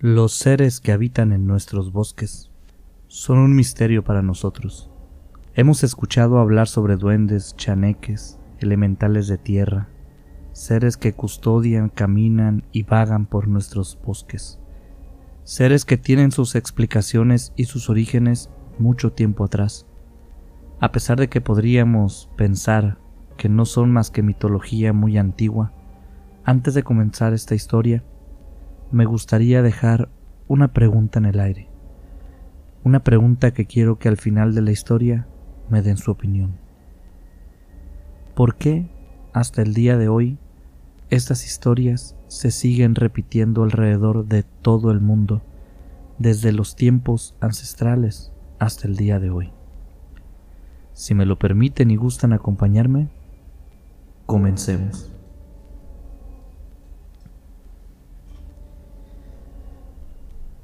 Los seres que habitan en nuestros bosques son un misterio para nosotros. Hemos escuchado hablar sobre duendes, chaneques, elementales de tierra, seres que custodian, caminan y vagan por nuestros bosques, seres que tienen sus explicaciones y sus orígenes mucho tiempo atrás. A pesar de que podríamos pensar que no son más que mitología muy antigua, antes de comenzar esta historia, me gustaría dejar una pregunta en el aire. Una pregunta que quiero que al final de la historia me den su opinión. ¿Por qué hasta el día de hoy estas historias se siguen repitiendo alrededor de todo el mundo, desde los tiempos ancestrales hasta el día de hoy? Si me lo permiten y gustan acompañarme, comencemos.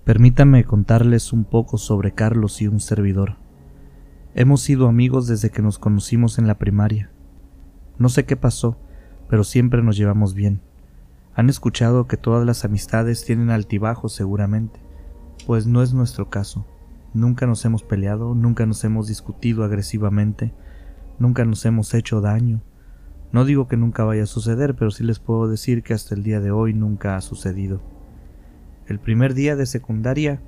Permítanme contarles un poco sobre Carlos y un servidor. Hemos sido amigos desde que nos conocimos en la primaria. No sé qué pasó, pero siempre nos llevamos bien. Han escuchado que todas las amistades tienen altibajos seguramente, pues no es nuestro caso. Nunca nos hemos peleado, nunca nos hemos discutido agresivamente, nunca nos hemos hecho daño. No digo que nunca vaya a suceder, pero sí les puedo decir que hasta el día de hoy nunca ha sucedido. El primer día de secundaria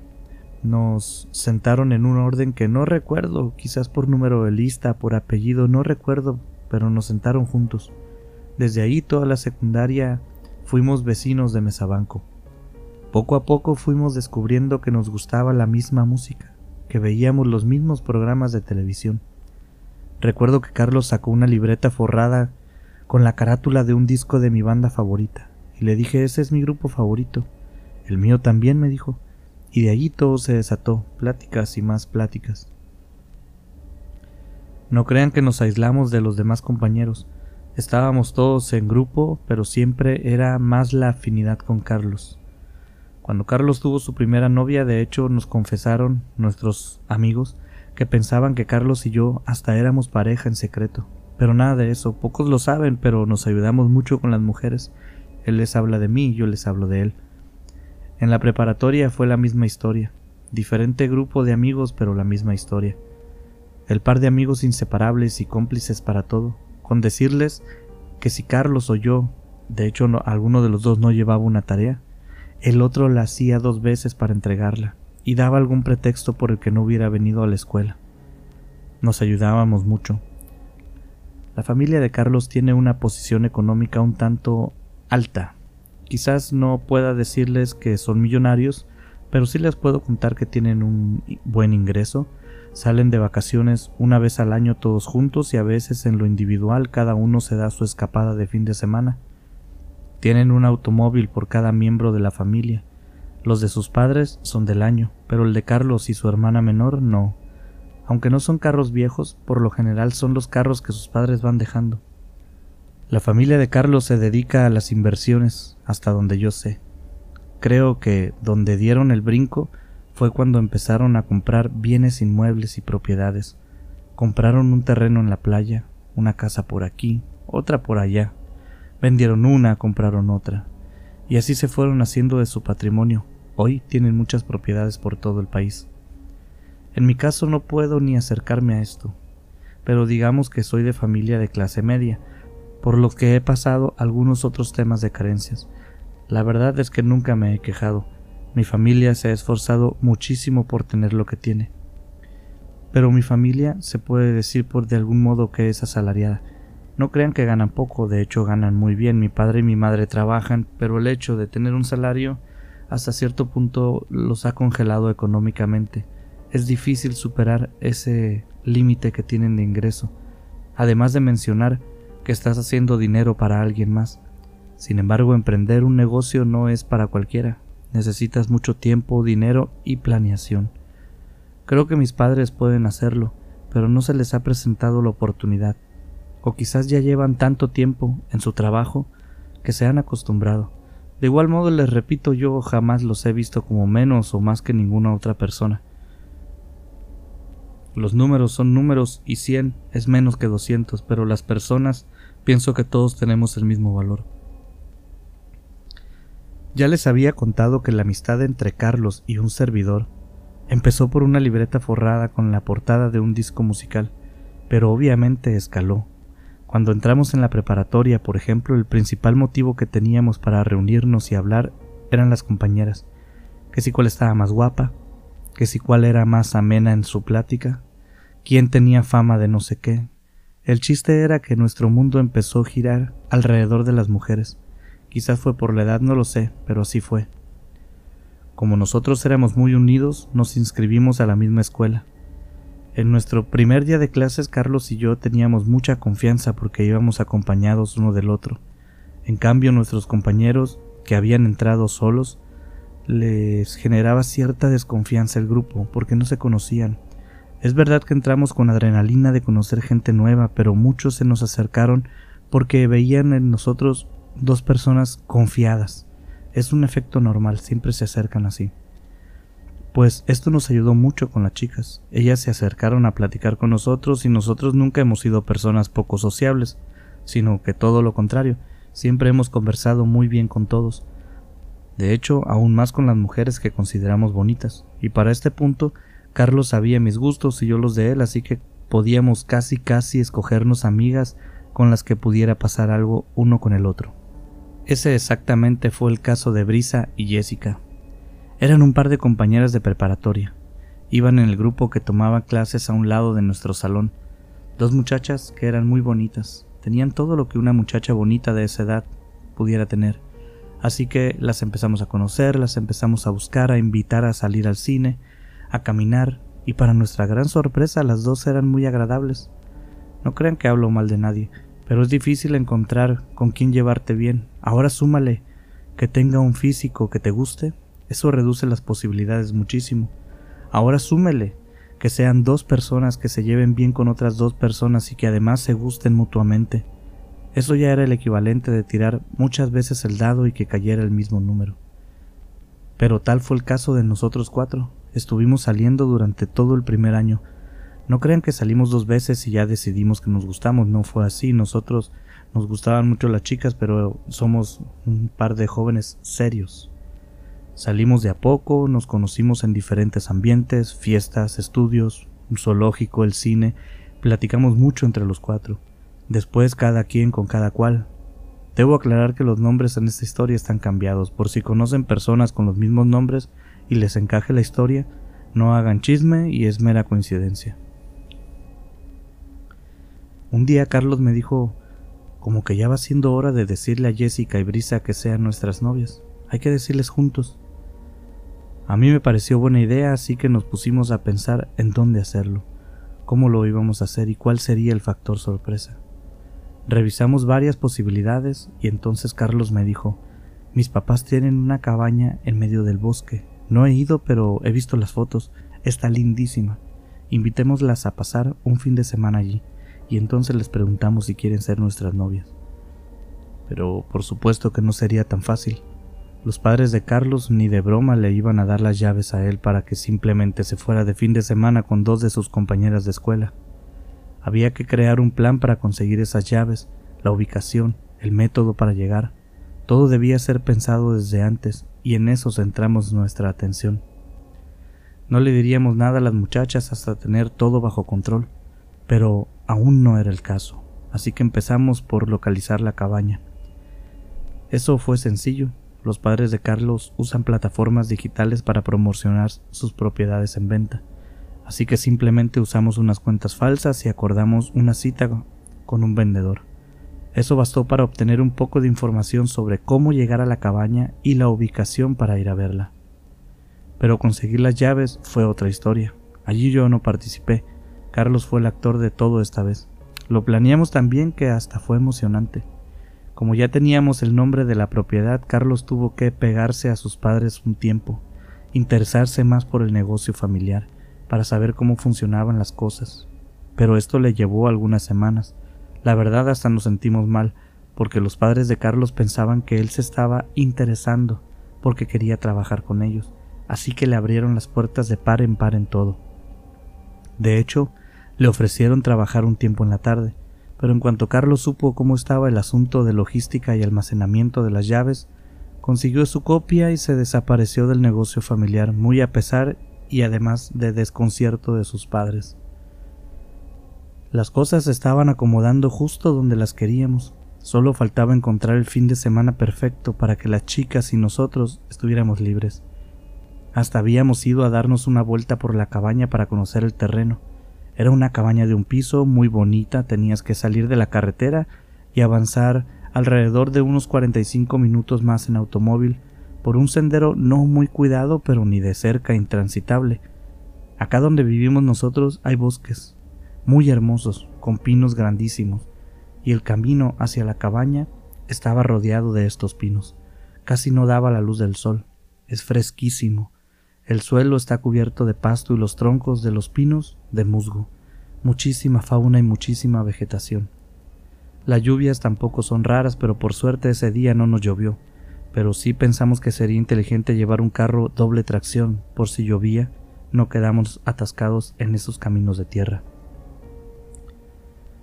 nos sentaron en un orden que no recuerdo, quizás por número de lista, por apellido, no recuerdo, pero nos sentaron juntos. Desde ahí toda la secundaria fuimos vecinos de Mesabanco. Poco a poco fuimos descubriendo que nos gustaba la misma música, que veíamos los mismos programas de televisión. Recuerdo que Carlos sacó una libreta forrada con la carátula de un disco de mi banda favorita, y le dije ese es mi grupo favorito. El mío también, me dijo. Y de allí todo se desató, pláticas y más pláticas. No crean que nos aislamos de los demás compañeros. Estábamos todos en grupo, pero siempre era más la afinidad con Carlos. Cuando Carlos tuvo su primera novia, de hecho, nos confesaron nuestros amigos que pensaban que Carlos y yo hasta éramos pareja en secreto. Pero nada de eso, pocos lo saben, pero nos ayudamos mucho con las mujeres. Él les habla de mí, yo les hablo de él. En la preparatoria fue la misma historia, diferente grupo de amigos pero la misma historia. El par de amigos inseparables y cómplices para todo, con decirles que si Carlos o yo, de hecho alguno de los dos no llevaba una tarea, el otro la hacía dos veces para entregarla, y daba algún pretexto por el que no hubiera venido a la escuela. Nos ayudábamos mucho. La familia de Carlos tiene una posición económica un tanto alta, Quizás no pueda decirles que son millonarios, pero sí les puedo contar que tienen un buen ingreso. Salen de vacaciones una vez al año todos juntos y a veces en lo individual cada uno se da su escapada de fin de semana. Tienen un automóvil por cada miembro de la familia. Los de sus padres son del año, pero el de Carlos y su hermana menor no. Aunque no son carros viejos, por lo general son los carros que sus padres van dejando. La familia de Carlos se dedica a las inversiones, hasta donde yo sé. Creo que donde dieron el brinco fue cuando empezaron a comprar bienes inmuebles y propiedades. Compraron un terreno en la playa, una casa por aquí, otra por allá. Vendieron una, compraron otra. Y así se fueron haciendo de su patrimonio. Hoy tienen muchas propiedades por todo el país. En mi caso no puedo ni acercarme a esto, pero digamos que soy de familia de clase media, por lo que he pasado algunos otros temas de carencias. La verdad es que nunca me he quejado. Mi familia se ha esforzado muchísimo por tener lo que tiene. Pero mi familia se puede decir por de algún modo que es asalariada. No crean que ganan poco, de hecho ganan muy bien. Mi padre y mi madre trabajan, pero el hecho de tener un salario hasta cierto punto los ha congelado económicamente. Es difícil superar ese límite que tienen de ingreso. Además de mencionar que estás haciendo dinero para alguien más. Sin embargo, emprender un negocio no es para cualquiera. Necesitas mucho tiempo, dinero y planeación. Creo que mis padres pueden hacerlo, pero no se les ha presentado la oportunidad. O quizás ya llevan tanto tiempo en su trabajo que se han acostumbrado. De igual modo les repito, yo jamás los he visto como menos o más que ninguna otra persona. Los números son números y 100 es menos que 200, pero las personas pienso que todos tenemos el mismo valor. Ya les había contado que la amistad entre Carlos y un servidor empezó por una libreta forrada con la portada de un disco musical, pero obviamente escaló. Cuando entramos en la preparatoria, por ejemplo, el principal motivo que teníamos para reunirnos y hablar eran las compañeras, que si cuál estaba más guapa, que si cuál era más amena en su plática, quién tenía fama de no sé qué. El chiste era que nuestro mundo empezó a girar alrededor de las mujeres. Quizás fue por la edad, no lo sé, pero así fue. Como nosotros éramos muy unidos, nos inscribimos a la misma escuela. En nuestro primer día de clases, Carlos y yo teníamos mucha confianza porque íbamos acompañados uno del otro. En cambio, nuestros compañeros, que habían entrado solos, les generaba cierta desconfianza el grupo porque no se conocían. Es verdad que entramos con adrenalina de conocer gente nueva, pero muchos se nos acercaron porque veían en nosotros dos personas confiadas. Es un efecto normal, siempre se acercan así. Pues esto nos ayudó mucho con las chicas. Ellas se acercaron a platicar con nosotros y nosotros nunca hemos sido personas poco sociables, sino que todo lo contrario, siempre hemos conversado muy bien con todos. De hecho, aún más con las mujeres que consideramos bonitas. Y para este punto, Carlos sabía mis gustos y yo los de él, así que podíamos casi casi escogernos amigas con las que pudiera pasar algo uno con el otro. Ese exactamente fue el caso de Brisa y Jessica. Eran un par de compañeras de preparatoria. Iban en el grupo que tomaba clases a un lado de nuestro salón. Dos muchachas que eran muy bonitas. Tenían todo lo que una muchacha bonita de esa edad pudiera tener. Así que las empezamos a conocer, las empezamos a buscar, a invitar a salir al cine, a caminar, y para nuestra gran sorpresa las dos eran muy agradables. No crean que hablo mal de nadie, pero es difícil encontrar con quién llevarte bien. Ahora súmale que tenga un físico que te guste eso reduce las posibilidades muchísimo. Ahora súmele que sean dos personas que se lleven bien con otras dos personas y que además se gusten mutuamente. Eso ya era el equivalente de tirar muchas veces el dado y que cayera el mismo número. Pero tal fue el caso de nosotros cuatro. Estuvimos saliendo durante todo el primer año. No crean que salimos dos veces y ya decidimos que nos gustamos, no fue así. Nosotros nos gustaban mucho las chicas, pero somos un par de jóvenes serios. Salimos de a poco, nos conocimos en diferentes ambientes, fiestas, estudios, un zoológico, el cine, platicamos mucho entre los cuatro. Después cada quien con cada cual. Debo aclarar que los nombres en esta historia están cambiados, por si conocen personas con los mismos nombres y les encaje la historia, no hagan chisme y es mera coincidencia. Un día Carlos me dijo como que ya va siendo hora de decirle a Jessica y Brisa que sean nuestras novias. Hay que decirles juntos. A mí me pareció buena idea, así que nos pusimos a pensar en dónde hacerlo, cómo lo íbamos a hacer y cuál sería el factor sorpresa. Revisamos varias posibilidades y entonces Carlos me dijo, mis papás tienen una cabaña en medio del bosque. No he ido, pero he visto las fotos. Está lindísima. Invitémoslas a pasar un fin de semana allí y entonces les preguntamos si quieren ser nuestras novias. Pero por supuesto que no sería tan fácil. Los padres de Carlos ni de broma le iban a dar las llaves a él para que simplemente se fuera de fin de semana con dos de sus compañeras de escuela. Había que crear un plan para conseguir esas llaves, la ubicación, el método para llegar. Todo debía ser pensado desde antes y en eso centramos nuestra atención. No le diríamos nada a las muchachas hasta tener todo bajo control, pero aún no era el caso, así que empezamos por localizar la cabaña. Eso fue sencillo, los padres de Carlos usan plataformas digitales para promocionar sus propiedades en venta, así que simplemente usamos unas cuentas falsas y acordamos una cita con un vendedor. Eso bastó para obtener un poco de información sobre cómo llegar a la cabaña y la ubicación para ir a verla. Pero conseguir las llaves fue otra historia. Allí yo no participé. Carlos fue el actor de todo esta vez. Lo planeamos tan bien que hasta fue emocionante. Como ya teníamos el nombre de la propiedad, Carlos tuvo que pegarse a sus padres un tiempo, interesarse más por el negocio familiar, para saber cómo funcionaban las cosas. Pero esto le llevó algunas semanas. La verdad hasta nos sentimos mal, porque los padres de Carlos pensaban que él se estaba interesando, porque quería trabajar con ellos, así que le abrieron las puertas de par en par en todo. De hecho, le ofrecieron trabajar un tiempo en la tarde, pero en cuanto Carlos supo cómo estaba el asunto de logística y almacenamiento de las llaves, Consiguió su copia y se desapareció del negocio familiar, muy a pesar y además de desconcierto de sus padres. Las cosas se estaban acomodando justo donde las queríamos. Solo faltaba encontrar el fin de semana perfecto para que las chicas y nosotros estuviéramos libres. Hasta habíamos ido a darnos una vuelta por la cabaña para conocer el terreno. Era una cabaña de un piso muy bonita, tenías que salir de la carretera y avanzar alrededor de unos 45 minutos más en automóvil por un sendero no muy cuidado pero ni de cerca intransitable. Acá donde vivimos nosotros hay bosques, muy hermosos, con pinos grandísimos, y el camino hacia la cabaña estaba rodeado de estos pinos. Casi no daba la luz del sol. Es fresquísimo. El suelo está cubierto de pasto y los troncos de los pinos de musgo. Muchísima fauna y muchísima vegetación. Las lluvias tampoco son raras, pero por suerte ese día no nos llovió. Pero sí pensamos que sería inteligente llevar un carro doble tracción, por si llovía, no quedamos atascados en esos caminos de tierra.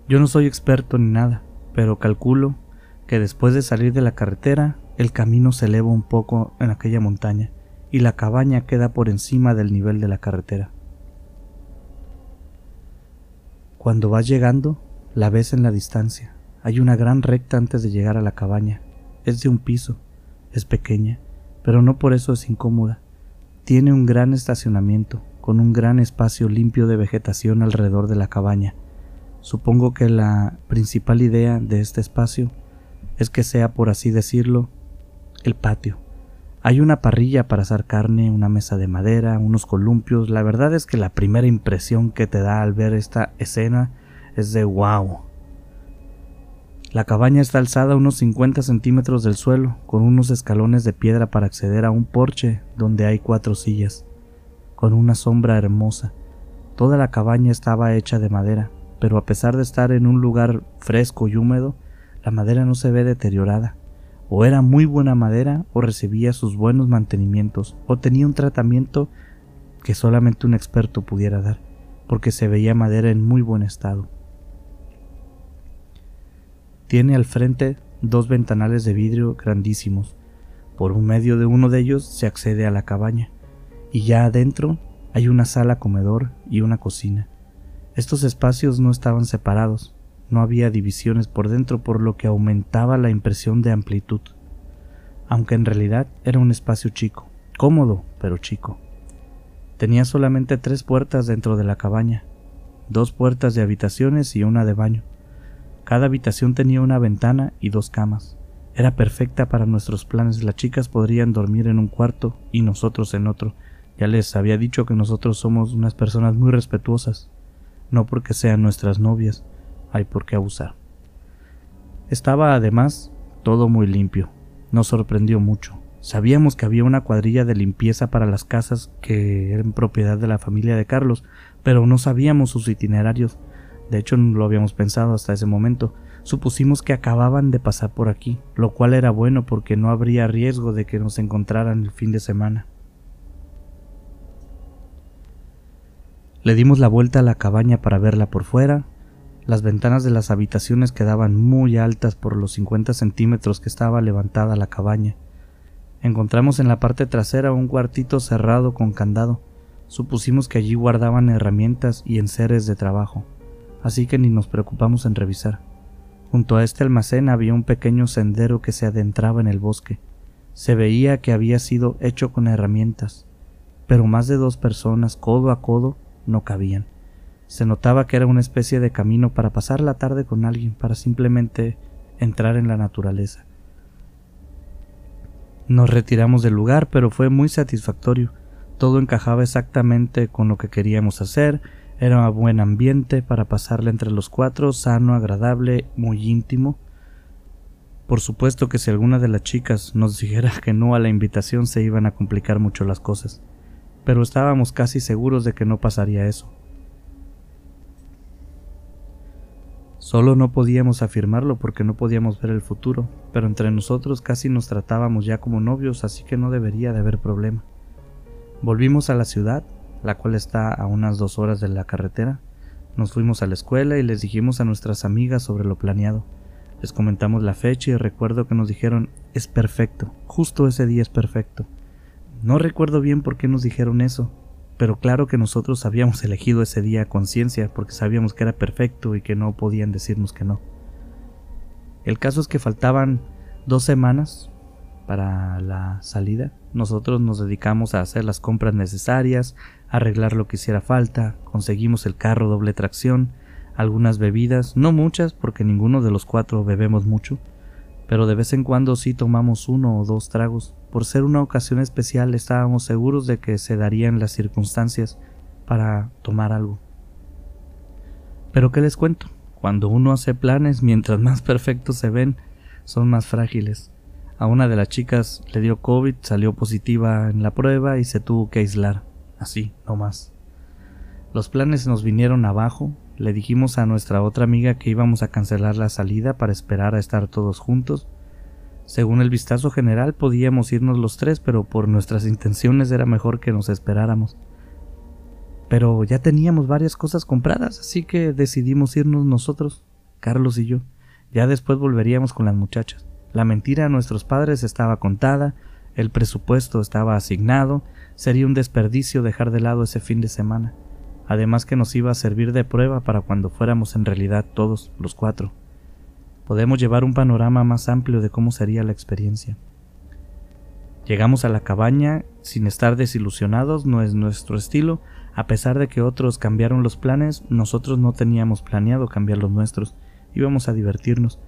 Yo no soy experto ni nada, pero calculo que después de salir de la carretera, el camino se eleva un poco en aquella montaña y la cabaña queda por encima del nivel de la carretera. Cuando vas llegando, la ves en la distancia, hay una gran recta antes de llegar a la cabaña. Es de un piso, es pequeña, pero no por eso es incómoda. Tiene un gran estacionamiento, con un gran espacio limpio de vegetación alrededor de la cabaña. Supongo que la principal idea de este espacio es que sea, por así decirlo, el patio. Hay una parrilla para asar carne, una mesa de madera, unos columpios. La verdad es que la primera impresión que te da al ver esta escena es de wow. La cabaña está alzada unos 50 centímetros del suelo, con unos escalones de piedra para acceder a un porche donde hay cuatro sillas, con una sombra hermosa. Toda la cabaña estaba hecha de madera, pero a pesar de estar en un lugar fresco y húmedo, la madera no se ve deteriorada. O era muy buena madera o recibía sus buenos mantenimientos, o tenía un tratamiento que solamente un experto pudiera dar, porque se veía madera en muy buen estado. Tiene al frente dos ventanales de vidrio grandísimos. Por un medio de uno de ellos se accede a la cabaña, y ya adentro hay una sala comedor y una cocina. Estos espacios no estaban separados, no había divisiones por dentro, por lo que aumentaba la impresión de amplitud, aunque en realidad era un espacio chico, cómodo, pero chico. Tenía solamente tres puertas dentro de la cabaña, dos puertas de habitaciones y una de baño. Cada habitación tenía una ventana y dos camas. Era perfecta para nuestros planes. Las chicas podrían dormir en un cuarto y nosotros en otro. Ya les había dicho que nosotros somos unas personas muy respetuosas. No porque sean nuestras novias, hay por qué abusar. Estaba además todo muy limpio. Nos sorprendió mucho. Sabíamos que había una cuadrilla de limpieza para las casas que eran propiedad de la familia de Carlos, pero no sabíamos sus itinerarios. De hecho, no lo habíamos pensado hasta ese momento. Supusimos que acababan de pasar por aquí, lo cual era bueno porque no habría riesgo de que nos encontraran el fin de semana. Le dimos la vuelta a la cabaña para verla por fuera. Las ventanas de las habitaciones quedaban muy altas por los 50 centímetros que estaba levantada la cabaña. Encontramos en la parte trasera un cuartito cerrado con candado. Supusimos que allí guardaban herramientas y enseres de trabajo así que ni nos preocupamos en revisar. Junto a este almacén había un pequeño sendero que se adentraba en el bosque. Se veía que había sido hecho con herramientas, pero más de dos personas codo a codo no cabían. Se notaba que era una especie de camino para pasar la tarde con alguien, para simplemente entrar en la naturaleza. Nos retiramos del lugar, pero fue muy satisfactorio. Todo encajaba exactamente con lo que queríamos hacer era un buen ambiente para pasarle entre los cuatro, sano, agradable, muy íntimo. Por supuesto que si alguna de las chicas nos dijera que no a la invitación se iban a complicar mucho las cosas, pero estábamos casi seguros de que no pasaría eso. Solo no podíamos afirmarlo porque no podíamos ver el futuro, pero entre nosotros casi nos tratábamos ya como novios, así que no debería de haber problema. Volvimos a la ciudad la cual está a unas dos horas de la carretera. Nos fuimos a la escuela y les dijimos a nuestras amigas sobre lo planeado. Les comentamos la fecha y recuerdo que nos dijeron es perfecto, justo ese día es perfecto. No recuerdo bien por qué nos dijeron eso, pero claro que nosotros habíamos elegido ese día a conciencia porque sabíamos que era perfecto y que no podían decirnos que no. El caso es que faltaban dos semanas para la salida. Nosotros nos dedicamos a hacer las compras necesarias, arreglar lo que hiciera falta, conseguimos el carro doble tracción, algunas bebidas, no muchas porque ninguno de los cuatro bebemos mucho, pero de vez en cuando sí tomamos uno o dos tragos. Por ser una ocasión especial estábamos seguros de que se darían las circunstancias para tomar algo. Pero ¿qué les cuento? Cuando uno hace planes, mientras más perfectos se ven, son más frágiles. A una de las chicas le dio COVID, salió positiva en la prueba y se tuvo que aislar. Así, no más. Los planes nos vinieron abajo, le dijimos a nuestra otra amiga que íbamos a cancelar la salida para esperar a estar todos juntos. Según el vistazo general podíamos irnos los tres, pero por nuestras intenciones era mejor que nos esperáramos. Pero ya teníamos varias cosas compradas, así que decidimos irnos nosotros, Carlos y yo. Ya después volveríamos con las muchachas. La mentira a nuestros padres estaba contada, el presupuesto estaba asignado, sería un desperdicio dejar de lado ese fin de semana además que nos iba a servir de prueba para cuando fuéramos en realidad todos los cuatro. Podemos llevar un panorama más amplio de cómo sería la experiencia. Llegamos a la cabaña sin estar desilusionados, no es nuestro estilo, a pesar de que otros cambiaron los planes, nosotros no teníamos planeado cambiar los nuestros, íbamos a divertirnos,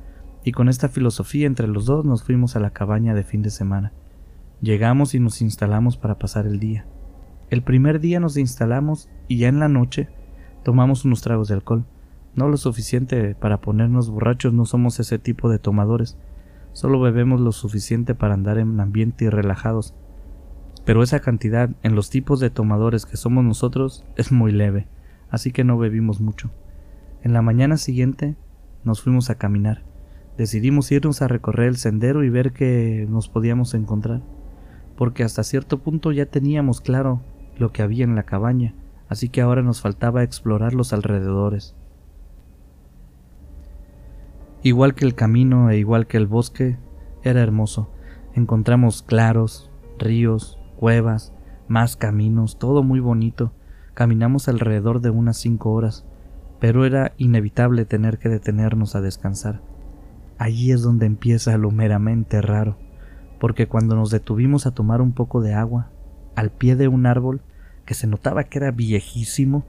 y con esta filosofía entre los dos nos fuimos a la cabaña de fin de semana. Llegamos y nos instalamos para pasar el día. El primer día nos instalamos y ya en la noche tomamos unos tragos de alcohol. No lo suficiente para ponernos borrachos, no somos ese tipo de tomadores. Solo bebemos lo suficiente para andar en ambiente y relajados. Pero esa cantidad en los tipos de tomadores que somos nosotros es muy leve, así que no bebimos mucho. En la mañana siguiente nos fuimos a caminar. Decidimos irnos a recorrer el sendero y ver qué nos podíamos encontrar, porque hasta cierto punto ya teníamos claro lo que había en la cabaña, así que ahora nos faltaba explorar los alrededores. Igual que el camino e igual que el bosque, era hermoso. Encontramos claros, ríos, cuevas, más caminos, todo muy bonito. Caminamos alrededor de unas cinco horas, pero era inevitable tener que detenernos a descansar. Allí es donde empieza lo meramente raro, porque cuando nos detuvimos a tomar un poco de agua, al pie de un árbol que se notaba que era viejísimo.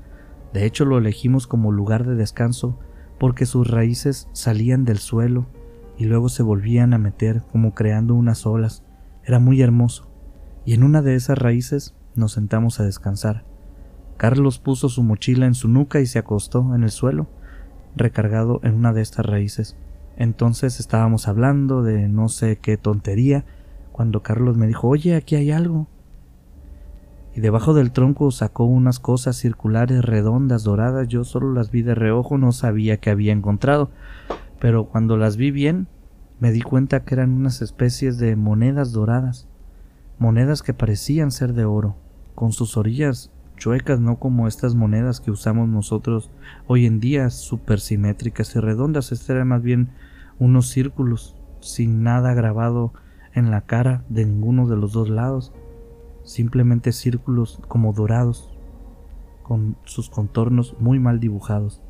De hecho lo elegimos como lugar de descanso porque sus raíces salían del suelo y luego se volvían a meter como creando unas olas. Era muy hermoso. Y en una de esas raíces nos sentamos a descansar. Carlos puso su mochila en su nuca y se acostó en el suelo, recargado en una de estas raíces. Entonces estábamos hablando de no sé qué tontería, cuando Carlos me dijo, oye, aquí hay algo y debajo del tronco sacó unas cosas circulares redondas doradas. Yo solo las vi de reojo, no sabía qué había encontrado, pero cuando las vi bien me di cuenta que eran unas especies de monedas doradas, monedas que parecían ser de oro, con sus orillas chuecas, no como estas monedas que usamos nosotros hoy en día, simétricas y redondas. Estas eran más bien unos círculos, sin nada grabado en la cara de ninguno de los dos lados simplemente círculos como dorados, con sus contornos muy mal dibujados.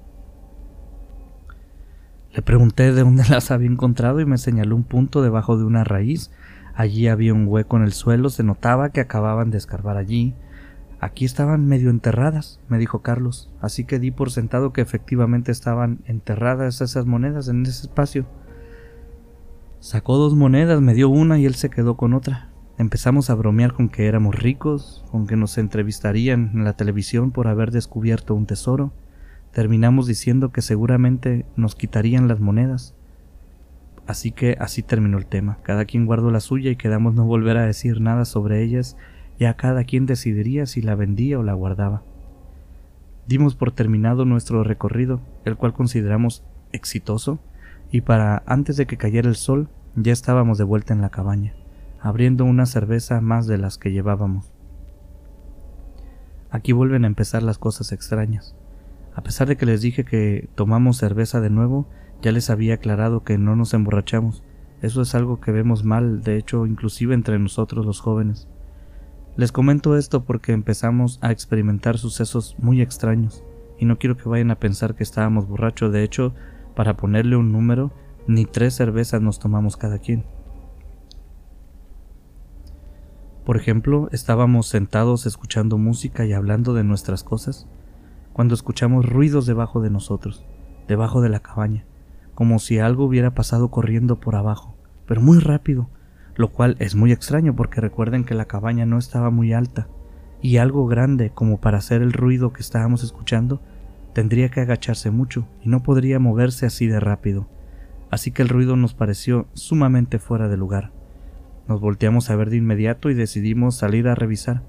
Le pregunté de dónde las había encontrado y me señaló un punto debajo de una raíz. Allí había un hueco en el suelo, se notaba que acababan de escarbar allí. Aquí estaban medio enterradas, me dijo Carlos, así que di por sentado que efectivamente estaban enterradas esas monedas en ese espacio. Sacó dos monedas, me dio una y él se quedó con otra. Empezamos a bromear con que éramos ricos, con que nos entrevistarían en la televisión por haber descubierto un tesoro. Terminamos diciendo que seguramente nos quitarían las monedas. Así que así terminó el tema. Cada quien guardó la suya y quedamos no volver a decir nada sobre ellas, ya cada quien decidiría si la vendía o la guardaba. Dimos por terminado nuestro recorrido, el cual consideramos exitoso, y para antes de que cayera el sol ya estábamos de vuelta en la cabaña abriendo una cerveza más de las que llevábamos. Aquí vuelven a empezar las cosas extrañas. A pesar de que les dije que tomamos cerveza de nuevo, Ya les había aclarado que no nos emborrachamos. Eso es algo que vemos mal, de hecho, inclusive entre nosotros los jóvenes. Les comento esto porque empezamos a experimentar sucesos muy extraños, y no quiero que vayan a pensar que estábamos borrachos, de hecho, para ponerle un número, ni tres cervezas nos tomamos cada quien. Por ejemplo, estábamos sentados escuchando música y hablando de nuestras cosas, cuando escuchamos ruidos debajo de nosotros, debajo de la cabaña, como si algo hubiera pasado corriendo por abajo, pero muy rápido, lo cual es muy extraño porque recuerden que la cabaña no estaba muy alta, y algo grande como para hacer el ruido que estábamos escuchando tendría que agacharse mucho y no podría moverse así de rápido, así que el ruido nos pareció sumamente fuera de lugar. Nos volteamos a ver de inmediato y decidimos salir a revisar.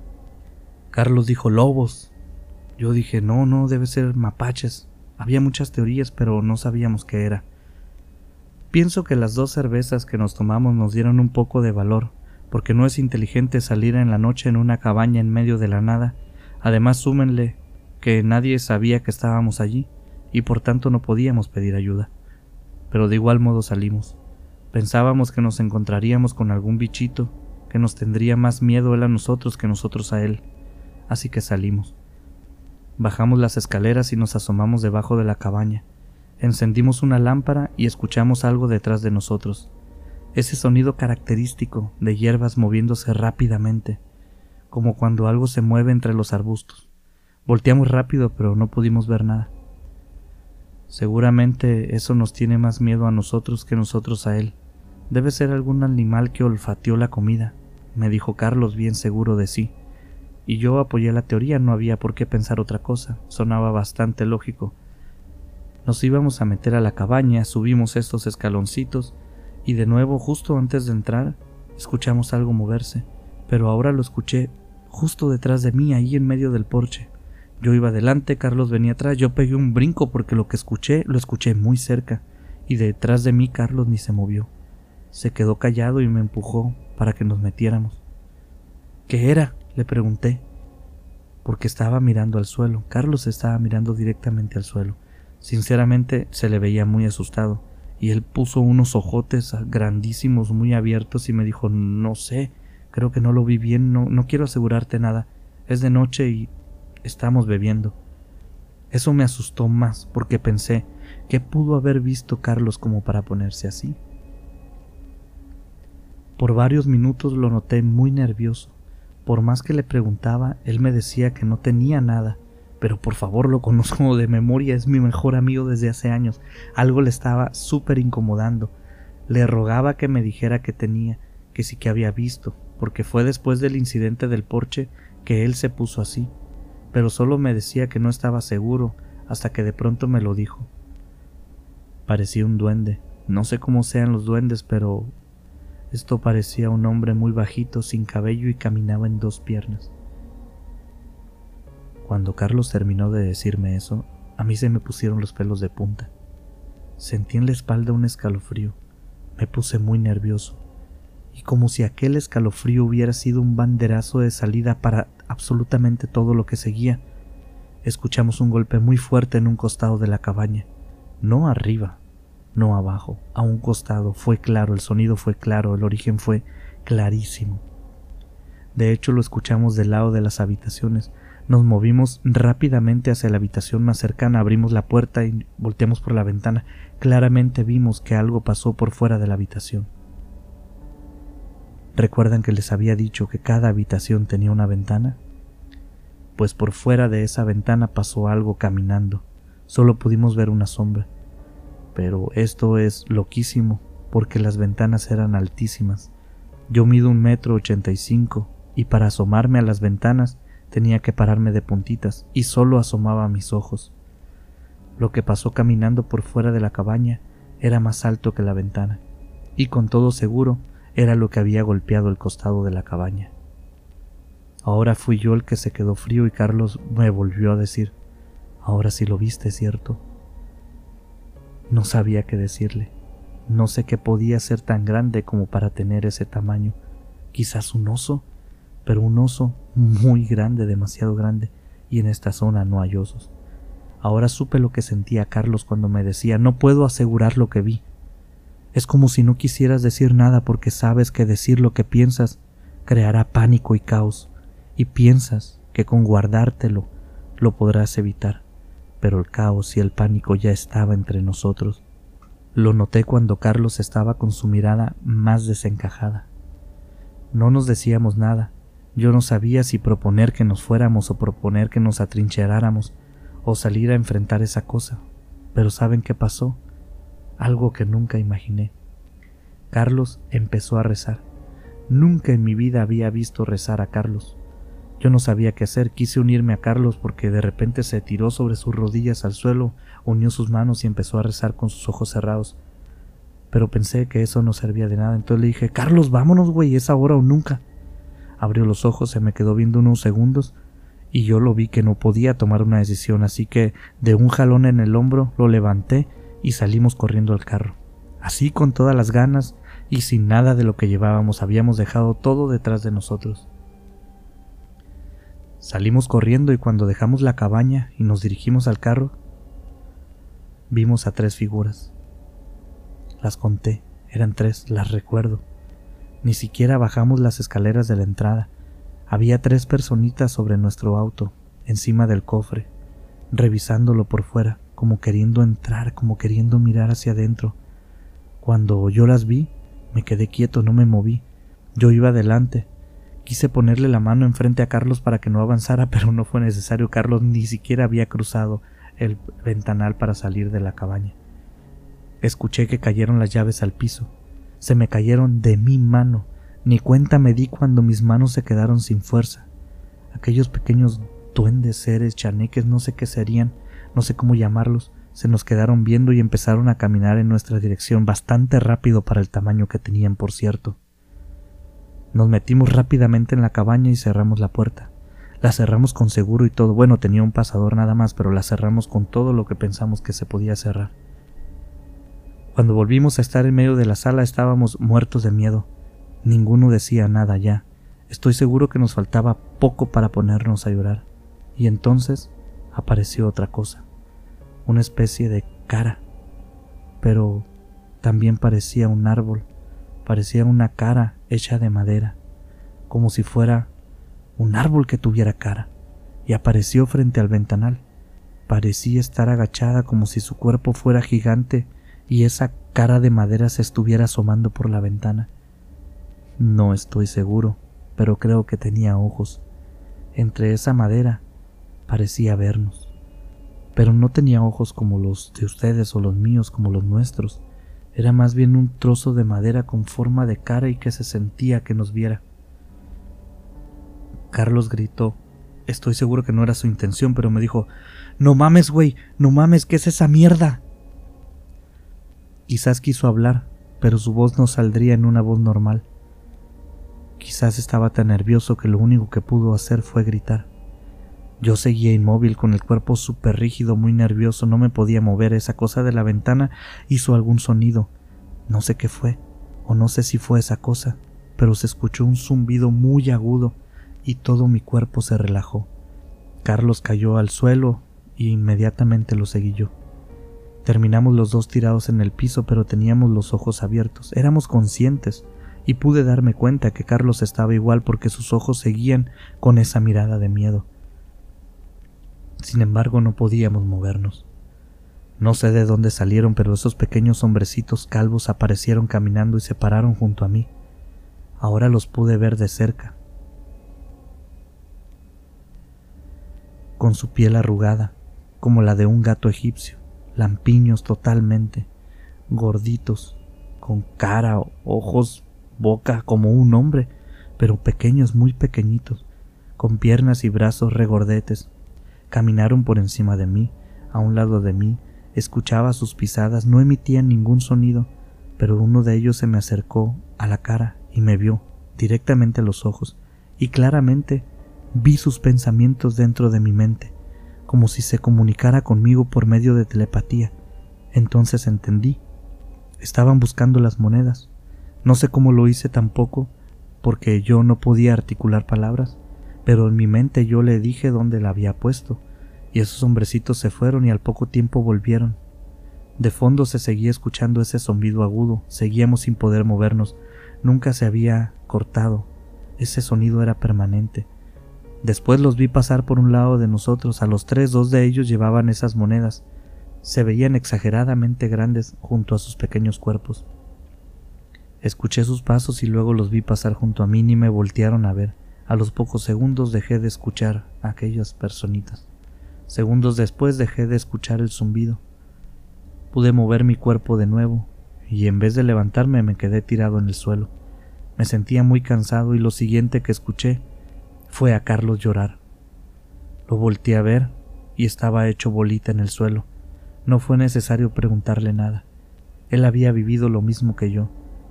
Carlos dijo lobos. Yo dije no, no, debe ser mapaches. Había muchas teorías, pero no sabíamos qué era. Pienso que las dos cervezas que nos tomamos nos dieron un poco de valor, porque no es inteligente salir en la noche en una cabaña en medio de la nada. Además, súmenle que nadie sabía que estábamos allí, y por tanto no podíamos pedir ayuda. Pero de igual modo salimos. Pensábamos que nos encontraríamos con algún bichito, que nos tendría más miedo él a nosotros que nosotros a él. Así que salimos. Bajamos las escaleras y nos asomamos debajo de la cabaña. Encendimos una lámpara y escuchamos algo detrás de nosotros. Ese sonido característico de hierbas moviéndose rápidamente, como cuando algo se mueve entre los arbustos. Volteamos rápido pero no pudimos ver nada. Seguramente eso nos tiene más miedo a nosotros que nosotros a él. Debe ser algún animal que olfateó la comida, me dijo Carlos bien seguro de sí. Y yo apoyé la teoría, no había por qué pensar otra cosa, sonaba bastante lógico. Nos íbamos a meter a la cabaña, subimos estos escaloncitos y de nuevo justo antes de entrar escuchamos algo moverse, pero ahora lo escuché justo detrás de mí, ahí en medio del porche. Yo iba adelante, Carlos venía atrás, yo pegué un brinco porque lo que escuché lo escuché muy cerca, y detrás de mí Carlos ni se movió. Se quedó callado y me empujó para que nos metiéramos. ¿Qué era? le pregunté, porque estaba mirando al suelo. Carlos estaba mirando directamente al suelo. Sinceramente se le veía muy asustado, y él puso unos ojotes grandísimos muy abiertos y me dijo no sé, creo que no lo vi bien, no, no quiero asegurarte nada. Es de noche y estamos bebiendo. Eso me asustó más porque pensé ¿qué pudo haber visto Carlos como para ponerse así. Por varios minutos lo noté muy nervioso. Por más que le preguntaba, él me decía que no tenía nada, pero por favor lo conozco de memoria, es mi mejor amigo desde hace años. Algo le estaba súper incomodando. Le rogaba que me dijera que tenía, que sí que había visto, porque fue después del incidente del porche que él se puso así, pero solo me decía que no estaba seguro hasta que de pronto me lo dijo. Parecía un duende. No sé cómo sean los duendes, pero esto parecía un hombre muy bajito, sin cabello y caminaba en dos piernas. Cuando Carlos terminó de decirme eso, a mí se me pusieron los pelos de punta. Sentí en la espalda un escalofrío. Me puse muy nervioso. Y como si aquel escalofrío hubiera sido un banderazo de salida para absolutamente todo lo que seguía, escuchamos un golpe muy fuerte en un costado de la cabaña. No arriba, no abajo, a un costado. Fue claro, el sonido fue claro, el origen fue clarísimo. De hecho, lo escuchamos del lado de las habitaciones, nos movimos rápidamente hacia la habitación más cercana, abrimos la puerta y volteamos por la ventana. Claramente vimos que algo pasó por fuera de la habitación. ¿Recuerdan que les había dicho que cada habitación tenía una ventana? Pues por fuera de esa ventana pasó algo caminando. Solo pudimos ver una sombra. Pero esto es loquísimo, porque las ventanas eran altísimas. Yo mido un metro ochenta y cinco, y para asomarme a las ventanas Tenía que pararme de puntitas y solo asomaba mis ojos. Lo que pasó caminando por fuera de la cabaña era más alto que la ventana, y con todo seguro era lo que había golpeado el costado de la cabaña. Ahora fui yo el que se quedó frío y Carlos me volvió a decir, ahora sí lo viste, ¿cierto? No sabía qué decirle. No sé qué podía ser tan grande como para tener ese tamaño. Quizás un oso pero un oso muy grande, demasiado grande, y en esta zona no hay osos. Ahora supe lo que sentía Carlos cuando me decía no puedo asegurar lo que vi. Es como si no quisieras decir nada porque sabes que decir lo que piensas creará pánico y caos, y piensas que con guardártelo lo podrás evitar. Pero el caos y el pánico ya estaba entre nosotros. Lo noté cuando Carlos estaba con su mirada más desencajada. No nos decíamos nada. Yo no sabía si proponer que nos fuéramos o proponer que nos atrincheráramos o salir a enfrentar esa cosa. Pero ¿saben qué pasó? Algo que nunca imaginé. Carlos empezó a rezar. Nunca en mi vida había visto rezar a Carlos. Yo no sabía qué hacer, quise unirme a Carlos porque de repente se tiró sobre sus rodillas al suelo, unió sus manos y empezó a rezar con sus ojos cerrados. Pero pensé que eso no servía de nada, entonces le dije, Carlos, vámonos, güey, es ahora o nunca. Abrió los ojos, se me quedó viendo unos segundos y yo lo vi que no podía tomar una decisión, así que de un jalón en el hombro lo levanté y salimos corriendo al carro. Así con todas las ganas y sin nada de lo que llevábamos habíamos dejado todo detrás de nosotros. Salimos corriendo y cuando dejamos la cabaña y nos dirigimos al carro, vimos a tres figuras. Las conté, eran tres, las recuerdo. Ni siquiera bajamos las escaleras de la entrada. Había tres personitas sobre nuestro auto, encima del cofre, revisándolo por fuera, como queriendo entrar, como queriendo mirar hacia adentro. Cuando yo las vi, me quedé quieto, no me moví. Yo iba adelante, Quise ponerle la mano enfrente a Carlos para que no avanzara, pero no fue necesario. Carlos ni siquiera había cruzado el ventanal para salir de la cabaña. Escuché que cayeron las llaves al piso. Se me cayeron de mi mano. Ni cuenta me di cuando mis manos se quedaron sin fuerza. Aquellos pequeños duendes, seres, chaneques, no sé qué serían, no sé cómo llamarlos, se nos quedaron viendo y empezaron a caminar en nuestra dirección bastante rápido para el tamaño que tenían, por cierto. Nos metimos rápidamente en la cabaña y cerramos la puerta. La cerramos con seguro y todo. Bueno, tenía un pasador nada más, pero la cerramos con todo lo que pensamos que se podía cerrar. Cuando volvimos a estar en medio de la sala estábamos muertos de miedo. Ninguno decía nada ya. Estoy seguro que nos faltaba poco para ponernos a llorar. Y entonces apareció otra cosa. Una especie de cara. Pero también parecía un árbol parecía una cara hecha de madera, como si fuera un árbol que tuviera cara, y apareció frente al ventanal. Parecía estar agachada como si su cuerpo fuera gigante y esa cara de madera se estuviera asomando por la ventana. No estoy seguro, pero creo que tenía ojos. Entre esa madera parecía vernos. Pero no tenía ojos como los de ustedes o los míos como los nuestros. Era más bien un trozo de madera con forma de cara y que se sentía que nos viera. Carlos gritó. Estoy seguro que no era su intención, pero me dijo, No mames, güey, no mames, ¿qué es esa mierda? Quizás quiso hablar, pero su voz no saldría en una voz normal. Quizás estaba tan nervioso que lo único que pudo hacer fue gritar. Yo seguía inmóvil con el cuerpo súper rígido, muy nervioso, no me podía mover. Esa cosa de la ventana hizo algún sonido. No sé qué fue, o no sé si fue esa cosa, pero se escuchó un zumbido muy agudo y todo mi cuerpo se relajó. Carlos cayó al suelo y inmediatamente lo seguí yo. Terminamos los dos tirados en el piso, pero teníamos los ojos abiertos. Éramos conscientes y pude darme cuenta que Carlos estaba igual porque sus ojos seguían con esa mirada de miedo. Sin embargo, no podíamos movernos. No sé de dónde salieron, pero esos pequeños hombrecitos calvos aparecieron caminando y se pararon junto a mí. Ahora los pude ver de cerca. Con su piel arrugada, como la de un gato egipcio, lampiños totalmente, gorditos, con cara, ojos, boca como un hombre, pero pequeños, muy pequeñitos, con piernas y brazos regordetes, Caminaron por encima de mí, a un lado de mí, escuchaba sus pisadas, no emitían ningún sonido, pero uno de ellos se me acercó a la cara y me vio directamente a los ojos, y claramente vi sus pensamientos dentro de mi mente, como si se comunicara conmigo por medio de telepatía. Entonces entendí. Estaban buscando las monedas. No sé cómo lo hice tampoco, porque yo no podía articular palabras pero en mi mente yo le dije dónde la había puesto, y esos hombrecitos se fueron y al poco tiempo volvieron. De fondo se seguía escuchando ese zumbido agudo, seguíamos sin poder movernos, nunca se había cortado, ese sonido era permanente. Después los vi pasar por un lado de nosotros, a los tres dos de ellos llevaban esas monedas, se veían exageradamente grandes junto a sus pequeños cuerpos. Escuché sus pasos y luego los vi pasar junto a mí y me voltearon a ver. A los pocos segundos dejé de escuchar a aquellas personitas. Segundos después dejé de escuchar el zumbido. Pude mover mi cuerpo de nuevo y en vez de levantarme me quedé tirado en el suelo. Me sentía muy cansado y lo siguiente que escuché fue a Carlos llorar. Lo volteé a ver y estaba hecho bolita en el suelo. No fue necesario preguntarle nada. Él había vivido lo mismo que yo.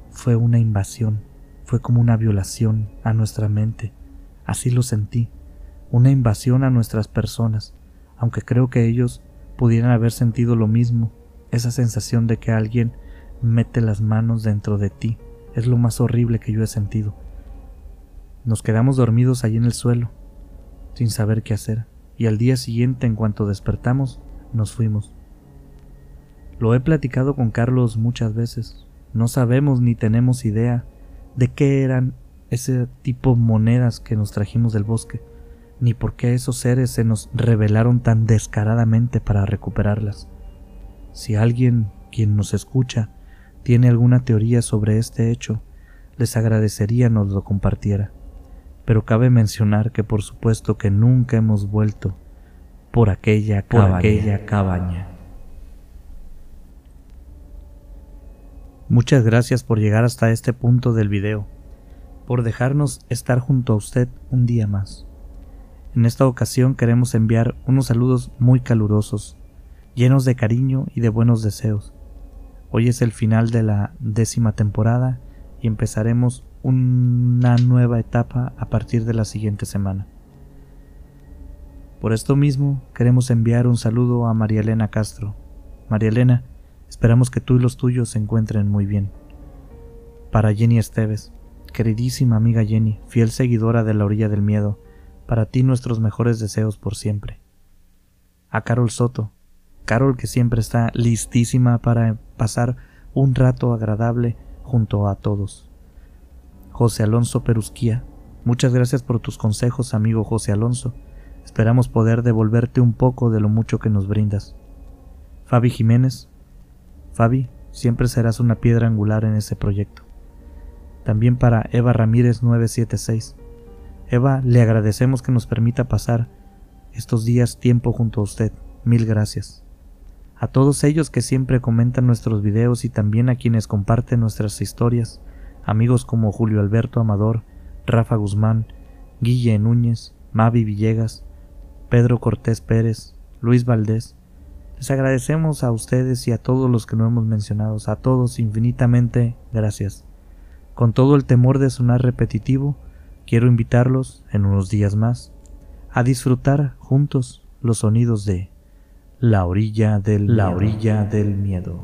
Fue una invasión, fue como una violación a nuestra mente. Así lo sentí, una invasión a nuestras personas, aunque creo que ellos pudieran haber sentido lo mismo, esa sensación de que alguien mete las manos dentro de ti. Es lo más horrible que yo he sentido. Nos quedamos dormidos allí en el suelo, sin saber qué hacer, y al día siguiente, en cuanto despertamos, nos fuimos. Lo he platicado con Carlos muchas veces. No sabemos ni tenemos idea de qué eran ese tipo de monedas que nos trajimos del bosque, ni por qué esos seres se nos revelaron tan descaradamente para recuperarlas. Si alguien, quien nos escucha, tiene alguna teoría sobre este hecho, les agradecería nos lo compartiera. Pero cabe mencionar que por supuesto que nunca hemos vuelto por aquella Aquella cabaña. Muchas gracias por llegar hasta este punto del video, por dejarnos estar junto a usted un día más. En esta ocasión queremos enviar unos saludos muy calurosos, llenos de cariño y de buenos deseos. Hoy es el final de la décima temporada y empezaremos una nueva etapa a partir de la siguiente semana. Por esto mismo queremos enviar un saludo a María Elena Castro. María Elena, Esperamos que tú y los tuyos se encuentren muy bien. Para Jenny Esteves, queridísima amiga Jenny, fiel seguidora de la orilla del miedo, para ti nuestros mejores deseos por siempre. A Carol Soto, Carol que siempre está listísima para pasar un rato agradable junto a todos. José Alonso Perusquía, muchas gracias por tus consejos, amigo José Alonso. Esperamos poder devolverte un poco de lo mucho que nos brindas. Fabi Jiménez, Fabi, siempre serás una piedra angular en ese proyecto. También para Eva Ramírez 976. Eva, le agradecemos que nos permita pasar estos días tiempo junto a usted. Mil gracias. A todos ellos que siempre comentan nuestros videos y también a quienes comparten nuestras historias, amigos como Julio Alberto Amador, Rafa Guzmán, Guille Núñez, Mavi Villegas, Pedro Cortés Pérez, Luis Valdés, les agradecemos a ustedes y a todos los que no hemos mencionado, a todos infinitamente gracias. Con todo el temor de sonar repetitivo, quiero invitarlos, en unos días más, a disfrutar juntos los sonidos de La orilla del, la orilla del miedo.